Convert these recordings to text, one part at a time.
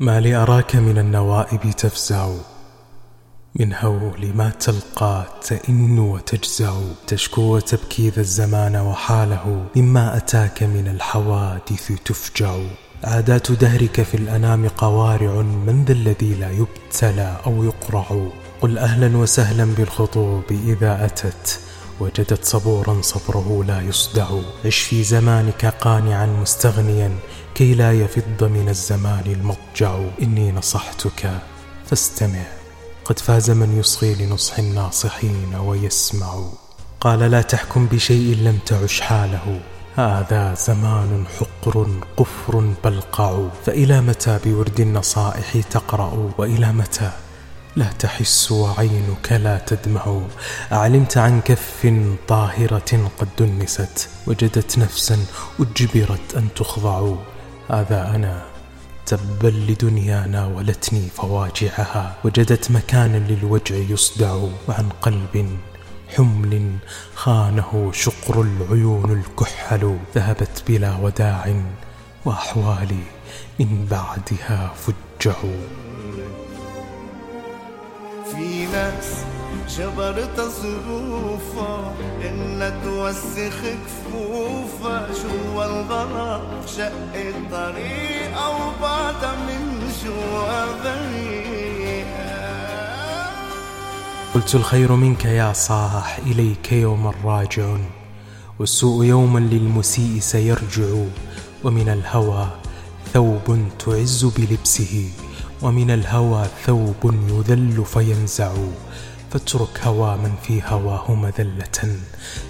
ما لي أراك من النوائب تفزع. من هول ما تلقى تئن وتجزع. تشكو وتبكي ذا الزمان وحاله. مما أتاك من الحوادث تفجع. عادات دهرك في الأنام قوارع من ذا الذي لا يبتلى أو يقرع. قل أهلا وسهلا بالخطوب إذا أتت. وجدت صبورا صبره لا يصدع. عش في زمانك قانعا مستغنيا. كي لا يفض من الزمان المضجع. إني نصحتك فاستمع. قد فاز من يصغي لنصح الناصحين ويسمع. قال لا تحكم بشيء لم تعش حاله. هذا زمان حقر قفر بلقع. فإلى متى بورد النصائح تقرأ؟ وإلى متى؟ لا تحس وعينك لا تدمع. أعلمت عن كف طاهرة قد دنست. وجدت نفسا أجبرت أن تخضع. هذا أنا. تبا لدنيا ناولتني فواجعها. وجدت مكانا للوجع يصدع وعن قلب حمل خانه شقر العيون الكحل. ذهبت بلا وداع وأحوالي من بعدها فجعوا. في ناس جبرت ظروفها إن توسخ كفوفها الغرام شق الطريق أو بعد من جوا قلت الخير منك يا صاح إليك يوما راجع والسوء يوما للمسيء سيرجع. ومن الهوى ثوب تعز بلبسه. ومن الهوى ثوب يذل فينزع. فاترك هوى من في هواه مذلة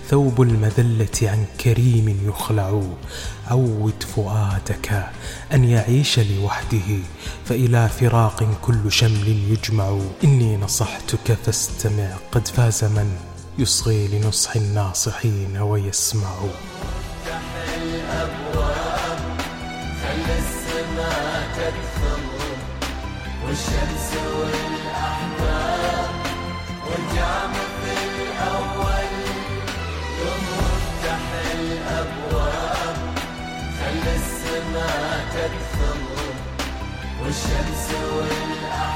ثوب المذلة عن كريم يخلع. عود فؤادك أن يعيش لوحده فإلى فراق كل شمل يجمع. إني نصحتك فاستمع قد فاز من يصغي لنصح الناصحين ويسمع. الأبواب السماء والشمس والأحباب الثمر والشمس والأعلى